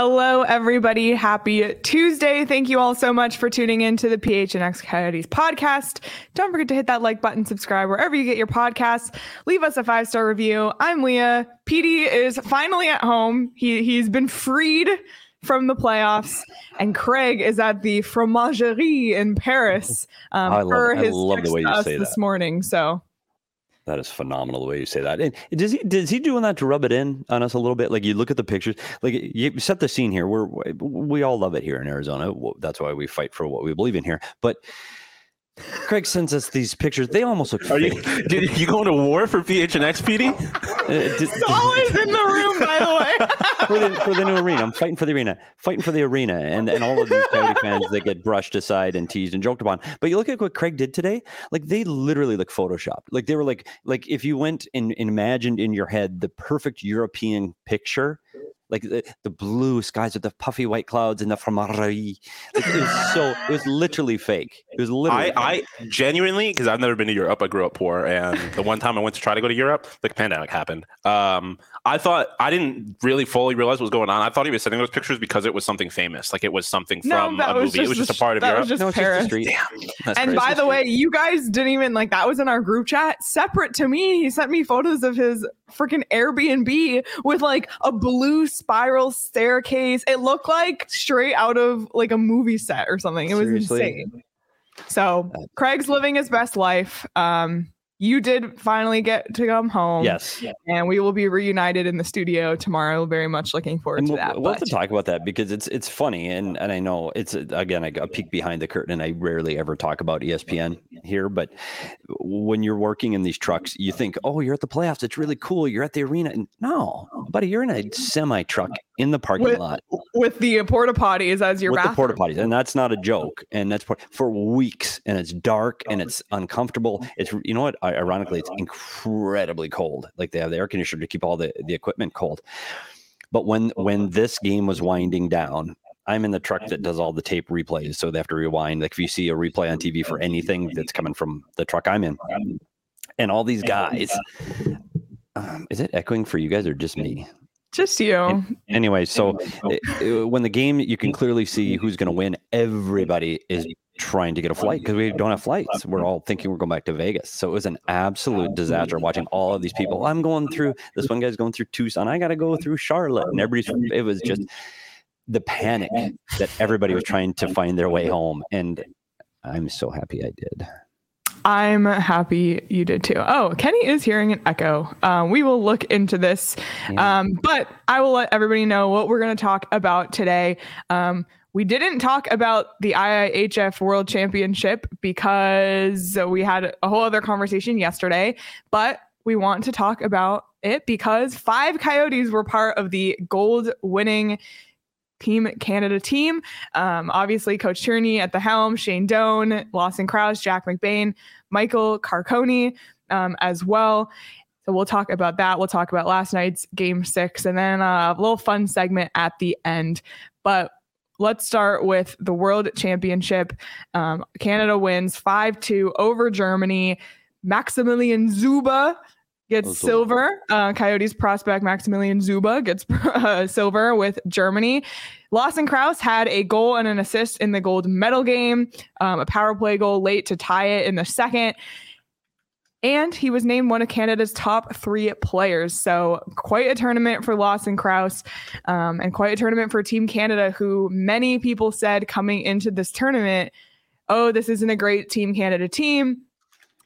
Hello, everybody. Happy Tuesday. Thank you all so much for tuning in to the PHNX Coyotes podcast. Don't forget to hit that like button, subscribe wherever you get your podcasts. Leave us a five star review. I'm Leah. PD is finally at home. He, he's been freed from the playoffs, and Craig is at the Fromagerie in Paris um, I love- for I his love the way you say this morning. So That is phenomenal the way you say that. And does he does he doing that to rub it in on us a little bit? Like you look at the pictures, like you set the scene here. We're we all love it here in Arizona. That's why we fight for what we believe in here. But Craig sends us these pictures. They almost look Are you fake. did you going to war for PHNX, PD? Uh, did- it's always in the room, by the way. for the for the new arena. I'm fighting for the arena, fighting for the arena, and and all of these Coyote fans that get brushed aside and teased and joked upon. But you look at what Craig did today. Like they literally look photoshopped. Like they were like like if you went and, and imagined in your head the perfect European picture. Like the, the blue skies with the puffy white clouds and the fromagerie. Like it was so, it was literally fake. It was literally. I, I genuinely, because I've never been to Europe. I grew up poor, and the one time I went to try to go to Europe, the pandemic happened. Um, I thought I didn't really fully realize what was going on. I thought he was sending those pictures because it was something famous, like it was something No, from that a movie. It was just just a part of that Europe. was just no, it's just Paris. a and crazy. by the way, you guys didn't even like that was in our group chat. Separate to me, he sent me photos of his freaking Airbnb with like a blue spiral staircase. It looked like straight out of like a movie set or something. It was Seriously? insane. So Craig's living his best life. Um, you did finally get to come home. yes. And we will be reunited in the studio tomorrow. Very much looking forward And to we'll, that. we'll have to talk about that because it's it's funny and and I know it's again I got a peek behind the curtain and I rarely ever talk about ESPN here but when you're working in these trucks you think oh you're at the playoffs it's really cool you're at the arena and no buddy you're in a semi truck in the parking With lot. with the porta potties as your with the porta potties and that's not a joke and that's for weeks and it's dark and it's uncomfortable. It's you know what? Ironically it's incredibly cold. Like they have the air conditioner to keep all the the equipment cold. But when when this game was winding down i'm in the truck that does all the tape replays so they have to rewind. Like if you see a replay on tv for anything that's coming from the truck i'm in. And all these guys um, is it echoing for you guys or just me Just you. anyway, so when the game, you can clearly see mm-hmm. who's going to win. Everybody is trying to get a flight because we don't have flights. We're all thinking we're going back to Vegas. So it was an absolute disaster watching all of these people. I'm going through this one guy's going through Tucson. I got to go through Charlotte, and everybody's. It was just the panic that everybody was trying to find their way home, and I'm so happy I did. I'm happy you did too. Oh, Kenny is hearing an echo. Um, we will look into this. Um, but I will let everybody know what we're going to talk about today. Um, we didn't talk about the IIHF World Championship because we had a whole other conversation yesterday, but we want to talk about it because five Coyotes were part of the gold winning Team Canada team. Um, obviously, Coach Tourigny at the helm, Shane Doan, Lawson Crouse, Jack McBain, Michael Carcone um, as well. So we'll talk about that. We'll talk about last night's game six and then uh, a little fun segment at the end. But let's start with the World Championship. Um, Canada wins 5 2 over Germany. Maksymilian Szuber gets silver. Uh, Coyotes prospect Maksymilian Szuber gets uh, silver with Germany. Lawson Crouse had a goal and an assist in the gold medal game, um, a power play goal late to tie it in the second. And he was named one of Canada's top three players. So, quite a tournament for Lawson Crouse um, and quite a tournament for Team Canada, who many people said coming into this tournament, oh, this isn't a great Team Canada team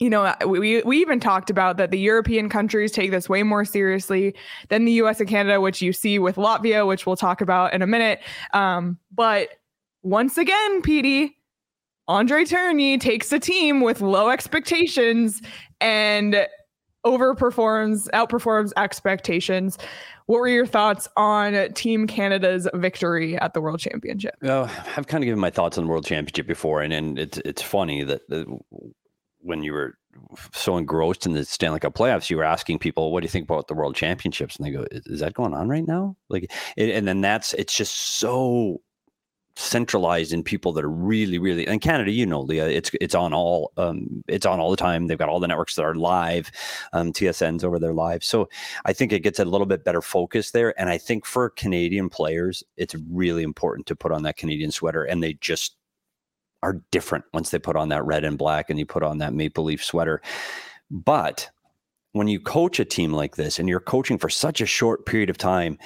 you know, we, we even talked about that the European countries take this way more seriously than the US and Canada, which you see with Latvia, which we'll talk about in a minute. Um, but once again, PD, Andre Tourigny takes a team with low expectations and overperforms, outperforms expectations. What were your thoughts on Team Canada's victory at the World Championship? Well, I've kind of given my thoughts on the World Championship before, and, and it's it's funny that when you were so engrossed in the Stanley Cup playoffs, you were asking people, "What do you think about the World Championships?" And they go, "Is that going on right now?" Like, and then that's it's just so centralized in people that are really, really. And Canada, you know, Leah, it's it's on all um, it's on all the time. They've got all the networks that are live, um, TSN's over there live. So I think it gets a little bit better focus there. And I think for Canadian players, it's really important to put on that Canadian sweater, and they just are different once they put on that red and black and you put on that maple leaf sweater. But when you coach a team like this and you're coaching for such a short period of time,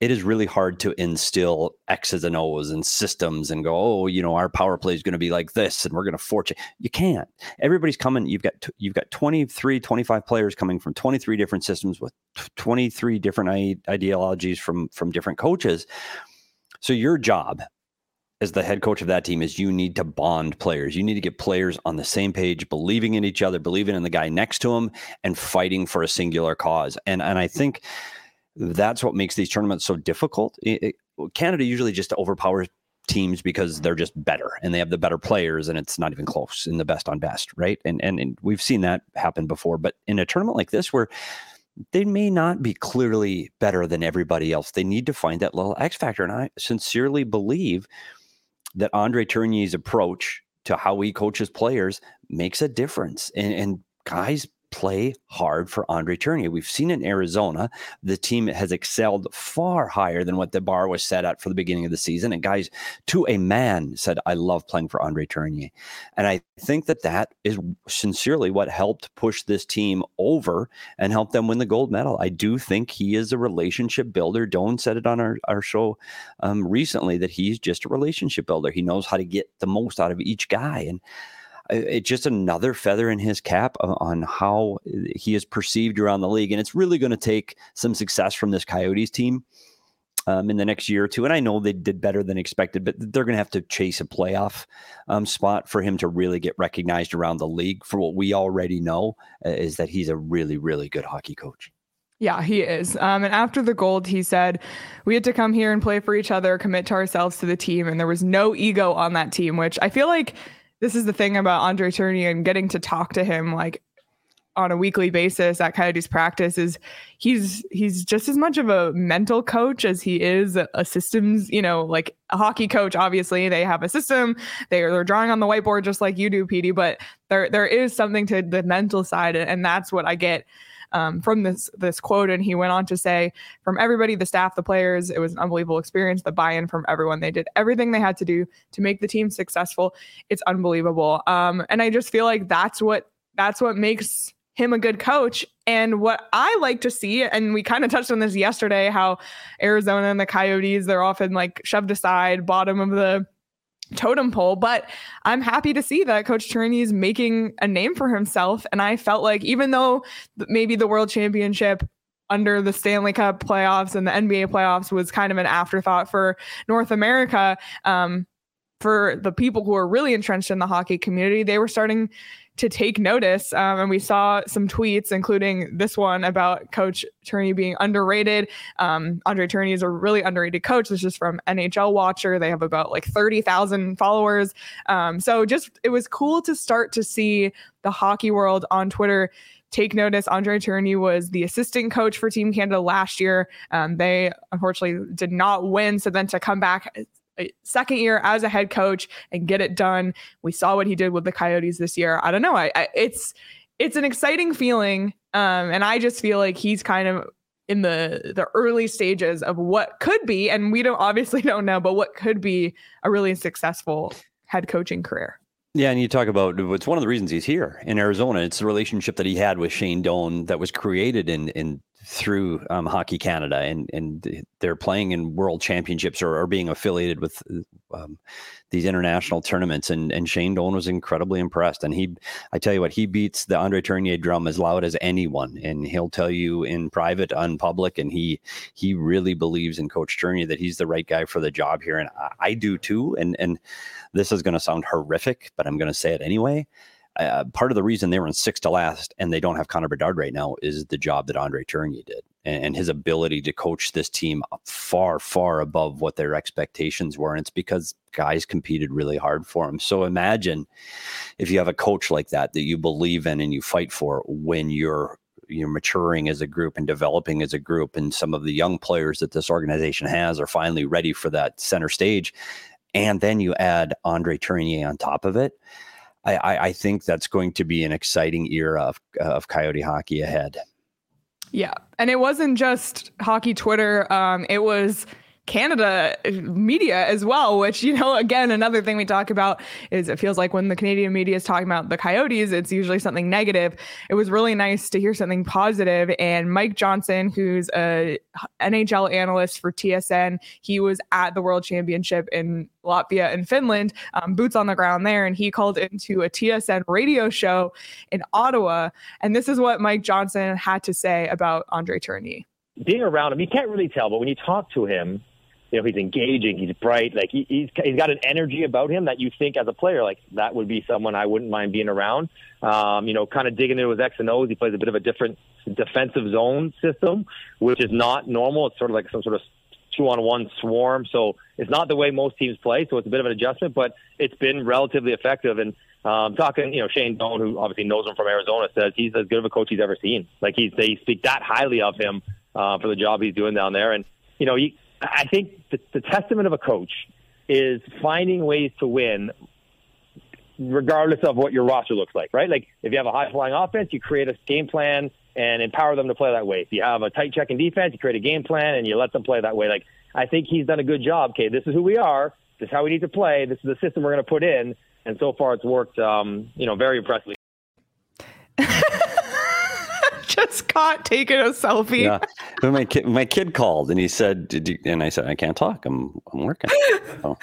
it is really hard to instill X's and O's and systems and go, oh, you know, our power play is going to be like this and we're going to fortune. You can't. Everybody's coming. You've got you've got 23, 25 players coming from 23 different systems with 23 different ideologies from from different coaches. So your job as the head coach of that team is you need to bond players. You need to get players on the same page, believing in each other, believing in the guy next to them, and fighting for a singular cause. And and I think that's what makes these tournaments so difficult. It, it, Canada usually just overpowers teams because they're just better and they have the better players and it's not even close in the best on best, right? And and, and we've seen that happen before. But in a tournament like this where they may not be clearly better than everybody else. They need to find that little X factor. And I sincerely believe that Andre Tourigny's approach to how he coaches players makes a difference. And, and guys play hard for Andre Tourigny. We've seen in Arizona, the team has excelled far higher than what the bar was set at for the beginning of the season. And guys, to a man, said, I love playing for Andre Tourigny. And I think that that is sincerely what helped push this team over and help them win the gold medal. I do think he is a relationship builder. Doan said it on our, our show um, recently that he's just a relationship builder. He knows how to get the most out of each guy. And it's just another feather in his cap on how he is perceived around the league. And it's really going to take some success from this Coyotes team um, in the next year or two. And I know they did better than expected, but they're going to have to chase a playoff um, spot for him to really get recognized around the league. For what we already know uh, is that he's a really, really good hockey coach. Yeah, he is. Um, and after the gold, he said, We had to come here and play for each other, commit to ourselves to the team. And there was no ego on that team, which I feel like this is the thing about Andre Tourigny and getting to talk to him like on a weekly basis at Coyotes practice is he's he's just as much of a mental coach as he is a systems, you know, like a hockey coach. Obviously, they have a system. They are they're drawing on the whiteboard just like you do, PD. But there there is something to the mental side, and that's what I get um, from this this quote. And he went on to say, from everybody, the staff, the players, it was an unbelievable experience. The buy-in from everyone, they did everything they had to do to make the team successful. It's unbelievable. Um, and I just feel like that's what that's what makes him a good coach. And what I like to see, and we kind of touched on this yesterday, how Arizona and the Coyotes, they're often like shoved aside, bottom of the totem pole. But I'm happy to see that Coach Tourigny is making a name for himself. And I felt like even though maybe the World Championship under the Stanley Cup playoffs and the NBA playoffs was kind of an afterthought for North America. Um, for the people who are really entrenched in the hockey community, they were starting to take notice. Um, and we saw some tweets, including this one about Coach Tourigny being underrated. Um, Andre Tourigny is a really underrated coach. This is from NHL Watcher. They have about like 30,000 followers. Um, so just it was cool to start to see the hockey world on Twitter take notice. Andre Tourigny was the assistant coach for Team Canada last year. Um, they unfortunately did not win. So then to come back second year as a head coach and get it done. We saw what he did with the Coyotes this year. I don't know. I, I it's it's an exciting feeling. Um, and I just feel like he's kind of in the the early stages of what could be, and we don't obviously don't know, but what could be a really successful head coaching career. Yeah, and you talk about it's one of the reasons he's here in Arizona. It's the relationship that he had with Shane Doan that was created in in through um, Hockey Canada, and and they're playing in World Championships or, or being affiliated with um, these international tournaments. And and Shane Doan was incredibly impressed. And he, I tell you what, he beats the Andre Tourigny drum as loud as anyone, and he'll tell you in private, on public. And he he really believes in Coach Tourigny that he's the right guy for the job here, and I, I do too. And and this is going to sound horrific, but I'm going to say it anyway. Uh, part of the reason they were in sixth to last and they don't have Connor Bedard right now is the job that Andre Tourigny did and, and, his ability to coach this team far, far above what their expectations were. And it's because guys competed really hard for him. So imagine if you have a coach like that that you believe in and you fight for when you're you're maturing as a group and developing as a group and some of the young players that this organization has are finally ready for that center stage and then you add Andre Tourigny on top of it, I, I, I think that's going to be an exciting era of, of Coyote hockey ahead. Yeah. And it wasn't just hockey Twitter. Um, it was Canada media as well, which, you know, again, another thing we talk about is it feels like when the Canadian media is talking about the Coyotes, it's usually something negative. It was really nice to hear something positive. And Mike Johnson, who's a NHL analyst for TSN, he was at the World Championship in Latvia and Finland, um, boots on the ground there. And he called into a TSN radio show in Ottawa. And this is what Mike Johnson had to say about Andre Tourigny. Being around him, you can't really tell, but when you talk to him, you know, he's engaging, he's bright, like he, he's he's got an energy about him that you think as a player, like that would be someone I wouldn't mind being around. Um, you know, kind of digging into his X and O's. He plays a bit of a different defensive zone system, which is not normal. It's sort of like some sort of two on one swarm. So it's not the way most teams play. So it's a bit of an adjustment, but it's been relatively effective. And um, talking, you know, Shane Doan, who obviously knows him from Arizona, says he's as good of a coach he's ever seen. Like he's, they speak that highly of him uh, for the job he's doing down there. And, you know, he, I think the, the testament of a coach is finding ways to win regardless of what your roster looks like, right? Like if you have a high flying offense, you create a game plan and empower them to play that way. If you have a tight checking defense, you create a game plan and you let them play that way. Like I think he's done a good job. Okay, this is who we are. This is how we need to play. This is the system we're going to put in. And so far, it's worked. Um, you know, very impressively. just caught taking a selfie. Yeah. My kid, my kid called and he said, Did you, and I said, I can't talk. I'm, I'm working. Oh.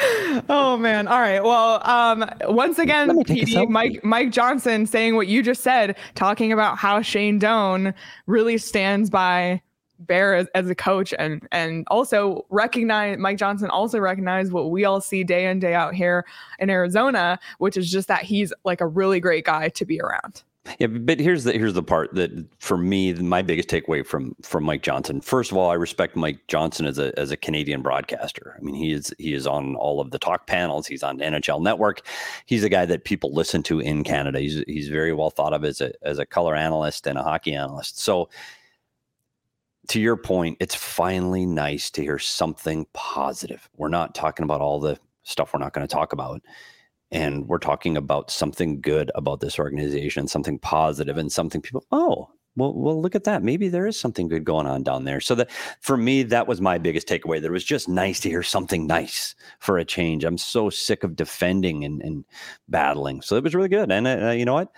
oh man. All right. Well, um, once again, PD, Mike, Mike Johnson saying what you just said, talking about how Shane Doan really stands by Bear as, as a coach and and also recognize Mike Johnson also recognized what we all see day in day out here in Arizona, which is just that he's like a really great guy to be around. Yeah, but here's the here's the part that for me my biggest takeaway from from Mike Johnson. First of all, I respect Mike Johnson as a as a Canadian broadcaster. I mean, he is he is on all of the talk panels. He's on NHL Network. He's a guy that people listen to in Canada. He's he's very well thought of as a as a color analyst and a hockey analyst. So to your point, it's finally nice to hear something positive. We're not talking about all the stuff we're not going to talk about. And we're talking about something good about this organization, something positive, and something people, oh, well, well, look at that. Maybe there is something good going on down there. So that for me, that was my biggest takeaway. That it was just nice to hear something nice for a change. I'm so sick of defending and, and battling. So it was really good. And uh, you know what?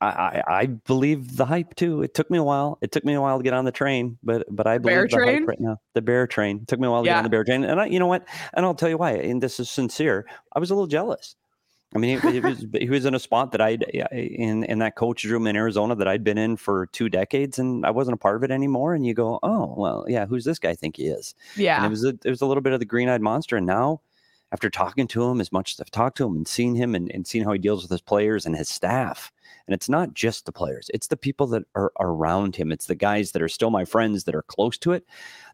I, I, believe the hype too. It took me a while. It took me a while to get on the train, but but I believe bear the train? hype right now. The bear train it took me a while to yeah. get on the bear train, and I, you know what? And I'll tell you why. And this is sincere. I was a little jealous. I mean, he, he was he was in a spot that I'd in in that coach's room in Arizona that I'd been in for two decades, and I wasn't a part of it anymore. And you go, oh well, yeah, who's this guy think he is? Yeah, and it was a, it was a little bit of the green eyed monster, and now after talking to him as much as I've talked to him and seen him and, and seen how he deals with his players and his staff, and it's not just the players, it's the people that are around him. It's the guys that are still my friends that are close to it,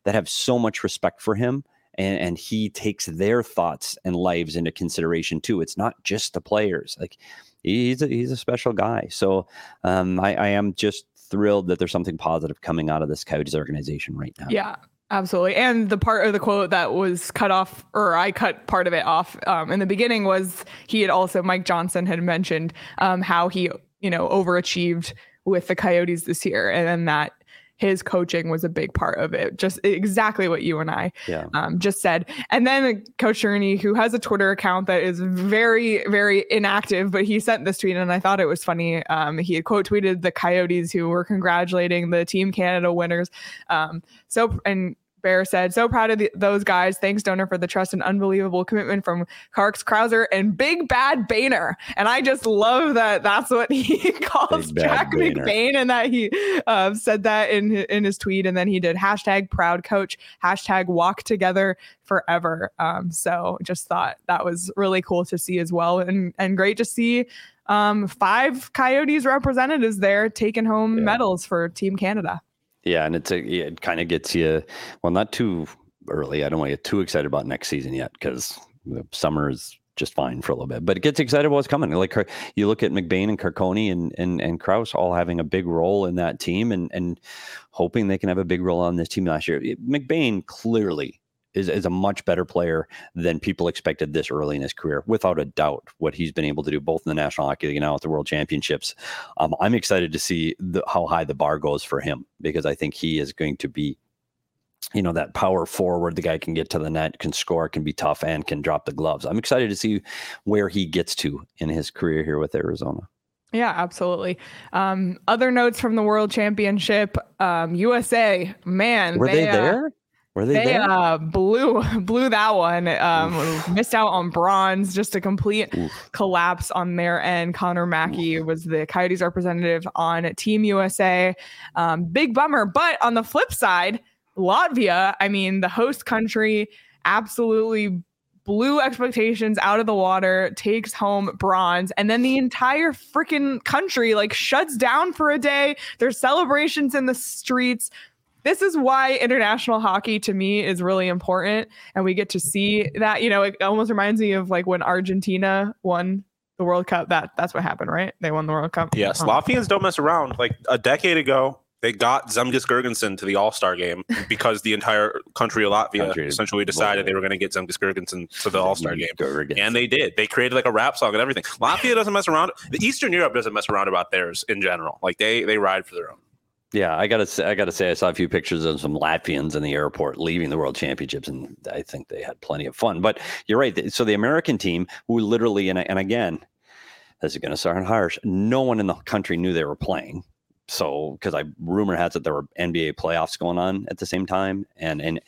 that have so much respect for him. And, and he takes their thoughts and lives into consideration too. It's not just the players. Like he's a, he's a special guy. So um, I, I am just thrilled that there's something positive coming out of this Coyotes organization right now. Yeah. Absolutely. And the part of the quote that was cut off, or I cut part of it off um, in the beginning, was he had also, Mike Johnson had mentioned um, how he, you know, overachieved with the Coyotes this year. And then that his coaching was a big part of it. Just exactly what you and I Yeah. um, just said. And then Coach Tourigny, who has a Twitter account that is very, very inactive, but he sent this tweet and I thought it was funny. Um, he had quote tweeted the Coyotes who were congratulating the Team Canada winners. Um, so, and Bear said, so proud of the, those guys. Thanks, Donor, for the trust and unbelievable commitment from Karks Krauser and Big Bad Boehner. And I just love that that's what he calls Big Jack. McBain and that he uh, said that in, in his tweet. And then he did hashtag proud coach, hashtag walk together forever. Um, so just thought that was really cool to see as well. And, and great to see um, five Coyotes representatives there taking home Yeah. medals for Team Canada. Yeah, and it's a it kind of gets you well, not too early. I don't want to get too excited about next season yet because summer is just fine for a little bit. But it gets excited about what's coming. Like you look at McBain and Carcone and and and Crouse all having a big role in that team and and hoping they can have a big role on this team last year. McBain clearly is, is a much better player than people expected this early in his career, without a doubt. What he's been able to do both in the National Hockey League and now at the World Championships. Um, I'm excited to see the, how high the bar goes for him because I think he is going to be, you know, that power forward. The guy can get to the net, can score, can be tough, and can drop the gloves. I'm excited to see where he gets to in his career here with Arizona. Yeah, absolutely. Um, other notes from the World Championship, um, USA, man, Were they, uh, there? Were they, They there? uh, blew blew that one. Um, missed out on bronze. Just a complete collapse on their end. Connor Mackey was the Coyotes representative on Team USA. Um, big bummer. But on the flip side, Latvia. I mean, the host country absolutely blew expectations out of the water, takes home bronze, and then the entire freaking country like shuts down for a day. There's celebrations in the streets. This is why international hockey to me is really important, and we get to see that. You know, it almost reminds me of like when Argentina won the World Cup. That that's what happened, right? They won the World Cup. Yes, Um, Latvians don't mess around. Like a decade ago, they got Zemgus Girgensons to the All Star game because the entire country of Latvia Country essentially decided they were going to get Zemgus Girgensons to the All Star game. Girgensons. And they did. They created like a rap song and everything. Latvia doesn't mess around. The Eastern Europe doesn't mess around about theirs in general. Like they they ride for their own. Yeah, I gotta say, I gotta say, I saw a few pictures of some Latvians in the airport leaving the World Championships, and I think they had plenty of fun. But you're right. So the American team, who literally, and and again, this is going to sound harsh. No one in the country knew they were playing. So because I rumor has it there were NBA playoffs going on at the same time, and and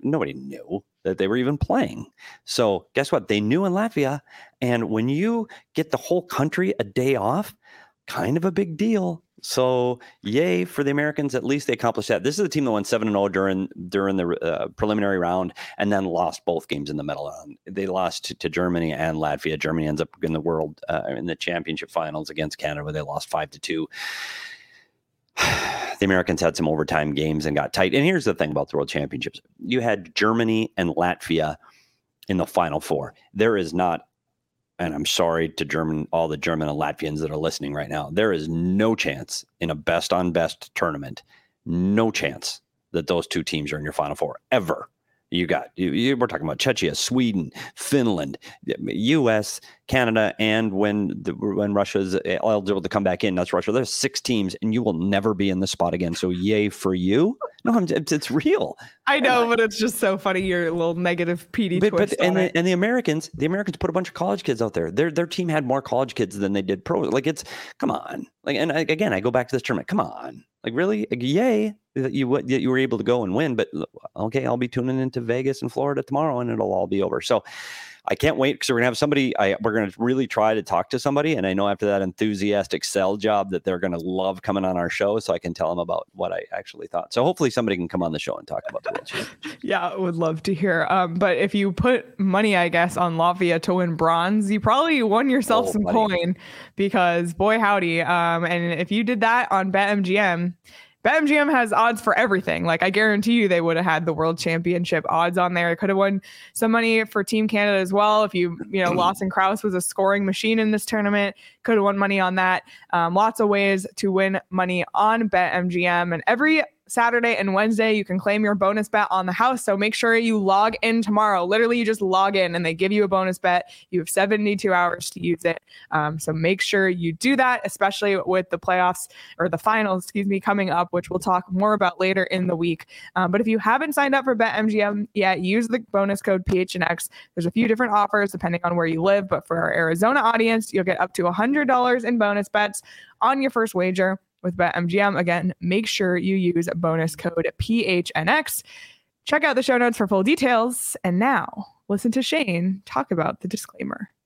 nobody knew that they were even playing. So guess what? They knew in Latvia, and when you get the whole country a day off, kind of a big deal. So yay for the Americans! At least they accomplished that. This is the team that won seven and zero during during the uh, preliminary round, and then lost both games in the medal round. They lost to, to Germany and Latvia. Germany ends up in the world uh, in the championship finals against Canada, where they lost five to two. the Americans had some overtime games and got tight. And here's the thing about the World Championships: you had Germany and Latvia in the final four. There is not and I'm sorry to German, all the German and Latvians that are listening right now. There is no chance in a best on best tournament, no chance that those two teams are in your final four ever. You got you, you, we're talking about Czechia, Sweden, Finland, U.S., Canada, and when the, when Russia's eh, eligible to come back in, that's Russia. There's six teams, and you will never be in the spot again. So, yay for you! No, I'm, it's, it's real. I know, but it's just so funny your little negative PD But, twist but and the, and the Americans, the Americans put a bunch of college kids out there. Their their team had more college kids than they did pro. Like it's come on. Like and I, again, I go back to this tournament. Come on. Like really, like, yay that you that you were able to go and win. But okay, I'll be tuning into Vegas and Florida tomorrow, and it'll all be over. So. I can't wait because we're gonna have somebody. I we're gonna really try to talk to somebody, and I know after that enthusiastic sell job that they're gonna love coming on our show, so I can tell them about what I actually thought. So hopefully somebody can come on the show and talk about the World Championship. Yeah, I would love to hear. Um, but if you put money, I guess, on Latvia to win bronze, you probably won yourself Oh, some buddy. coin because boy howdy. Um, and if you did that on BetMGM, BetMGM has odds for everything. Like I guarantee you, they would have had the World Championship odds on there. It could have won some money for Team Canada as well. If you, you know, Lawson Crouse was a scoring machine in this tournament, could have won money on that. Um, lots of ways to win money on BetMGM, and every Saturday and Wednesday. You can claim your bonus bet on the house. So make sure you log in tomorrow. Literally, you just log in and they give you a bonus bet. You have 72 hours to use it. Um, so make sure you do that, especially with the playoffs or the finals, excuse me, coming up, which we'll talk more about later in the week. Um, but if you haven't signed up for BetMGM yet, use the bonus code PHNX. There's a few different offers depending on where you live, but for our Arizona audience, you'll get up to $100 in bonus bets on your first wager with BetMGM. Again, make sure you use bonus code PHNX. Check out the show notes for full details. And now, listen to Shane talk about the disclaimer.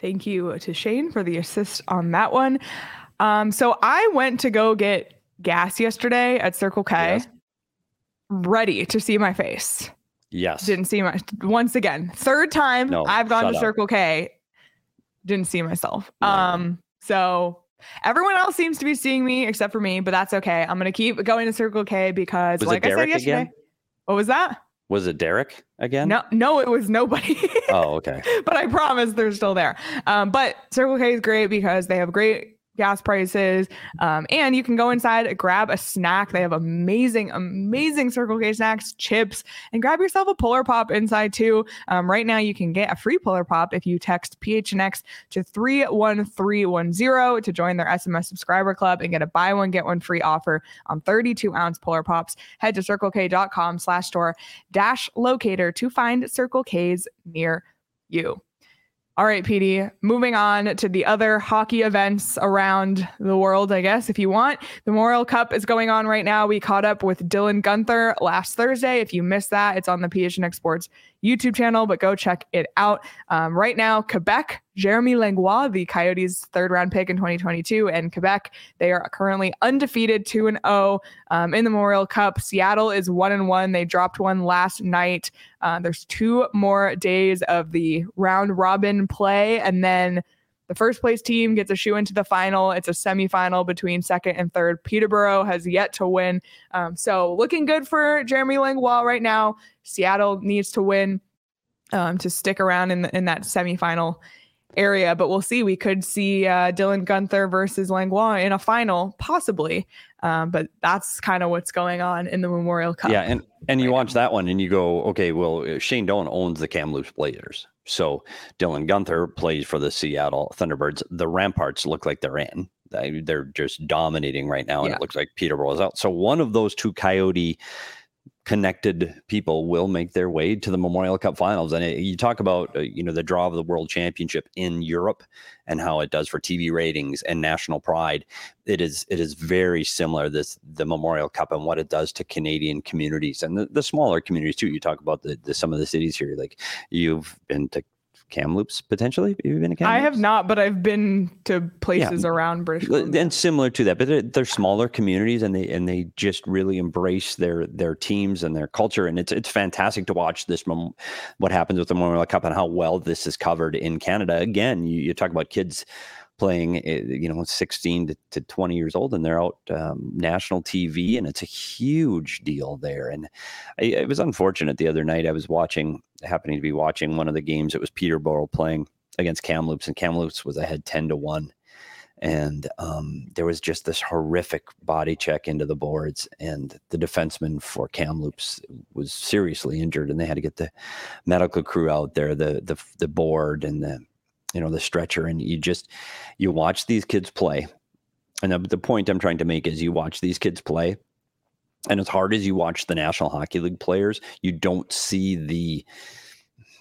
Thank you to Shane for the assist on that one. Um, so I went to go get gas yesterday at Circle K, Yes. ready to see my face. Yes. Didn't see my once again. Third time No, I've gone to up. Circle K, didn't see myself. Right. Um, so everyone else seems to be seeing me except for me, but that's okay. I'm gonna keep going to Circle K because, Was like I said yesterday, again? what was that? Was it Derek again? No, no, it was nobody. Oh, okay. but I promise they're still there. Um, but Circle K is great because they have great gas prices. Um, and you can go inside, grab a snack. They have amazing, amazing Circle K snacks, chips, and grab yourself a Polar Pop inside too. Um, right now, you can get a free Polar Pop if you text PHNX to 31310 to join their SMS subscriber club and get a buy one, get one free offer on 32 ounce Polar Pops. Head to circlek.com slash store dash locator to find Circle K's near you. All right, PD, moving on to the other hockey events around the world, I guess, if you want. The Memorial Cup is going on right now. We caught up with Dylan Guenther last Thursday. If you missed that, it's on the PHNX Sports YouTube channel, but go check it out. Um, right now, Quebec, Jeremy Langlois, the Coyotes' third round pick in 2022, and Quebec, they are currently undefeated 2 and 0 um, in the Memorial Cup. Seattle is 1 and 1. They dropped one last night. Uh, there's two more days of the round robin play, and then the first place team gets a shoe into the final. It's a semifinal between second and third. Peterborough has yet to win. Um, so looking good for Jeremy Langlois right now. Seattle needs to win um, to stick around in the, in that semifinal area, but we'll see. We could see uh, Dylan Guenther versus Langlois in a final, possibly. Um, but that's kind of what's going on in the Memorial Cup. Yeah, and and you watch that one and you go, okay, well, Shane Doan owns the Kamloops Blazers. So Dylan Guenther plays for the Seattle Thunderbirds. The Ramparts look like they're in. They- They're just dominating right now, and Yeah. it looks like Peterborough is out. So one of those two Coyote connected people will make their way to the Memorial Cup Finals. And it, you talk about uh, you know the draw of the World Championship in Europe and how it does for TV ratings and national pride. It is it is very similar this the Memorial Cup and what it does to Canadian communities and the, the smaller communities too. You talk about the, the some of the cities here, like you've been to Kamloops potentially. Have you been to Kamloops? I have not, but I've been to places around British Columbia. and similar to that but they're, they're smaller communities and they and they just really embrace their their teams and their culture and it's it's fantastic to watch this mem- what happens with the Memorial Cup and how well this is covered in Canada again you, you talk about kids playing eh, you know 16 to, to 20 years old and they're out um, national TV and it's a huge deal there. And I, it was unfortunate the other night I was watching happening to be watching one of the games. It was Peterborough playing against Kamloops and Kamloops was ahead 10 to 1 and um, there was just this horrific body check into the boards and the defenseman for Kamloops was seriously injured and they had to get the medical crew out there the the the board and the you know the stretcher and you just you watch these kids play and the, the point I'm trying to make is you watch these kids play and as hard as you watch the National Hockey League players you don't see the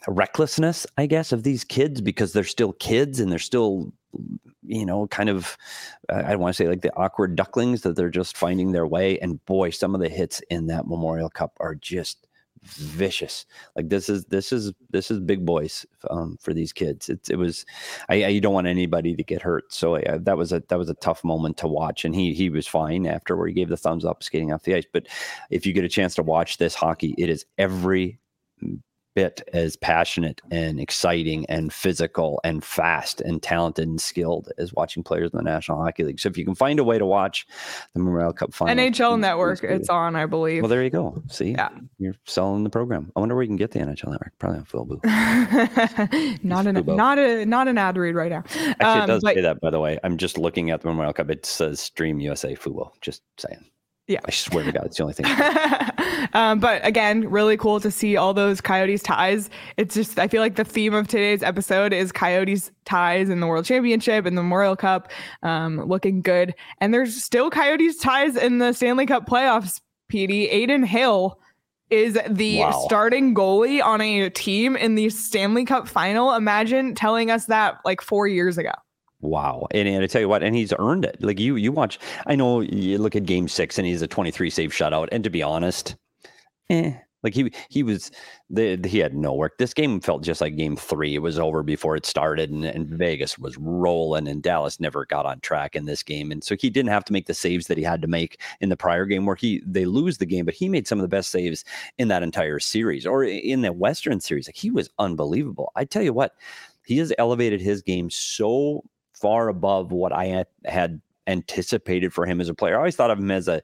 recklessness I guess of these kids because they're still kids and they're still you know, kind of, I don't want to say like the awkward ducklings that they're just finding their way. And boy, some of the hits in that Memorial Cup are just vicious. Like this is this is this is big boys um, for these kids. It, it was, I, I, you don't want anybody to get hurt. So uh, that was a that was a tough moment to watch. And he he was fine after where he gave the thumbs up skating off the ice. But if you get a chance to watch this hockey, it is every bit as passionate and exciting and physical and fast and talented and skilled as watching players in the National Hockey League. So if you can find a way to watch the Memorial Cup final, NHL Network, it's on, I believe. Well, there you go. See, yeah. you're selling the program. I wonder where you can get the NHL Network. Probably on Fubo. not an not a not an ad read right now. Actually, um, it does but, say that by the way. I'm just looking at the Memorial Cup. It says Stream USA Fubo. Just saying. Yeah. I swear to God, it's the only thing. um, but again, really cool to see all those Coyotes ties. It's just, I feel like the theme of today's episode is Coyotes ties in the World Championship and the Memorial Cup um, looking good. And there's still Coyotes ties in the Stanley Cup playoffs, PD. Adin Hill is the wow. starting goalie on a team in the Stanley Cup final. Imagine telling us that like four years ago. Wow. And, and I tell you what, and he's earned it. Like you, you watch, I know you look at game six and he's a 23 save shutout. And to be honest, eh, like he, he was, the, he had no work. This game felt just like game three. It was over before it started and, and Vegas was rolling and Dallas never got on track in this game. And so he didn't have to make the saves that he had to make in the prior game where he, they lose the game, but he made some of the best saves in that entire series or in the Western series. Like he was unbelievable. I tell you what, he has elevated his game so far above what I had anticipated for him as a player. I always thought of him as a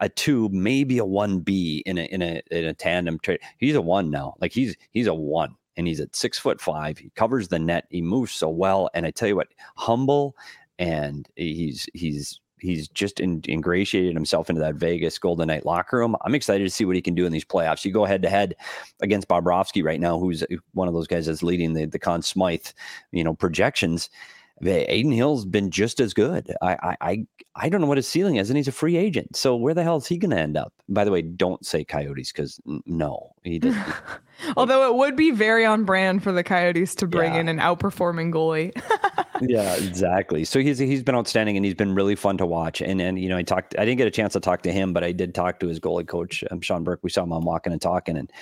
a two, maybe a one B in a in a in a tandem trade. He's a one now. Like he's he's a one, and he's at six foot five. He covers the net. He moves so well, and I tell you what, humble, and he's he's he's just in, ingratiated himself into that Vegas Golden Knight locker room. I'm excited to see what he can do in these playoffs. You go head to head against Bobrovsky right now, who's one of those guys that's leading the the Conn Smythe, you know, projections. Adin Hill's been just as good. I, I I don't know what his ceiling is, and he's a free agent. So where the hell is he going to end up? By the way, don't say Coyotes because no, he. Although it would be very on brand for the Coyotes to bring yeah. in an outperforming goalie. yeah, exactly. So he's he's been outstanding and he's been really fun to watch. And and you know, I talked. I didn't get a chance to talk to him, but I did talk to his goalie coach, um, Sean Burke. We saw him on walking and talking, and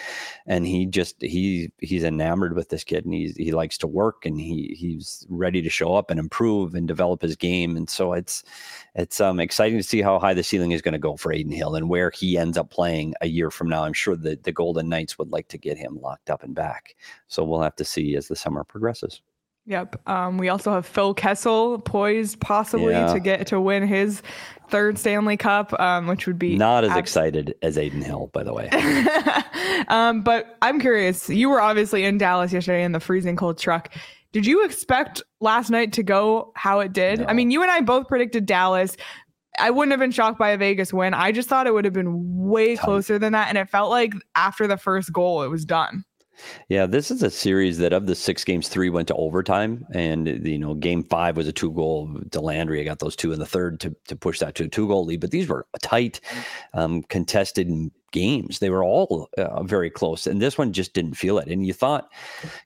and he just he he's enamored with this kid, and he's he likes to work, and he he's ready to show up and improve and develop his game. And so it's it's um exciting to see how high the ceiling is going to go for Adin Hill and where he ends up playing a year from now. I'm sure that the Golden Knights would like to get him locked up and back. So we'll have to see as the summer progresses. Yep. Um, we also have Phil Kessel poised possibly yeah. to get to win his third Stanley Cup, um, which would be not as abs- excited as Adin Hill, by the way. um, but I'm curious. You were obviously in Dallas yesterday in the freezing cold truck. Did you expect last night to go how it did? No. I mean, you and I both predicted Dallas. I wouldn't have been shocked by a Vegas win. I just thought it would have been way closer than that. And it felt like after the first goal, it was done. Yeah, this is a series that of the six games, three went to overtime, and you know, game five was a two goal. Dellandrea got those two in the third to to push that to a two goal lead. But these were tight, um, contested games. They were all uh, very close, and this one just didn't feel it. And you thought,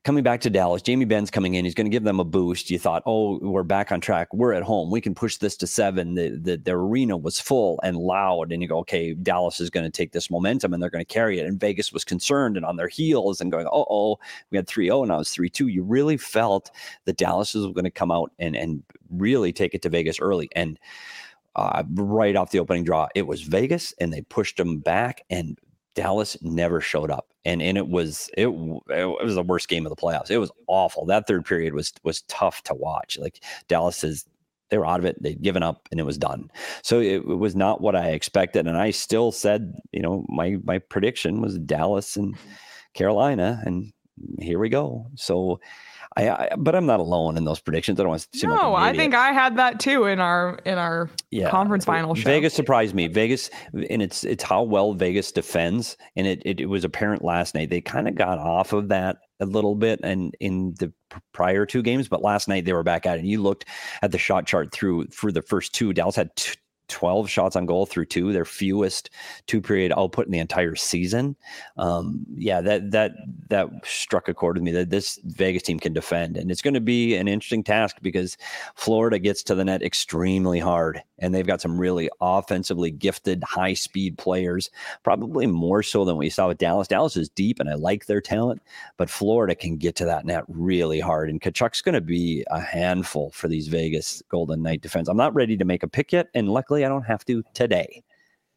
coming back to Dallas, Jamie Benn's coming in. He's going to give them a boost. You thought, oh, we're back on track. We're at home. We can push this to seven. The the, the arena was full and loud, and you go, okay, Dallas is going to take this momentum and they're going to carry it. And Vegas was concerned and on their heels and going, oh, oh, we had 3-0 I was 3-2. You really felt that Dallas was going to come out and and really take it to Vegas early and uh, right off the opening draw. It was Vegas, and they pushed them back, and Dallas never showed up, and and it was it, it was the worst game of the playoffs. It was awful. That third period was was tough to watch. Like Dallas is they were out of it. They'd given up and it was done. So it, it, was not what I expected. And I still said, you know, my my prediction was Dallas and Carolina, and here we go. So I, I, but I'm not alone in those predictions. I don't want to seem no, like I think I had that too in our in our yeah. conference final show. Vegas surprised me. Vegas, and it's it's how well Vegas defends, and it it, it was apparent last night. They kind of got off of that a little bit, and in the prior two games, but last night they were back at it. And you looked at the shot chart through through the first two. Dallas had two, 12 shots on goal through two, their fewest two period output in the entire season. Um, yeah, that that that struck a chord with me that this Vegas team can defend, and it's going to be an interesting task because Florida gets to the net extremely hard, and they've got some really offensively gifted, high speed players, probably more so than we saw with Dallas. Dallas is deep, and I like their talent, but Florida can get to that net really hard, and Tkachuk's going to be a handful for these Vegas Golden Knight defense. I'm not ready to make a pick yet, and luckily I don't have to today.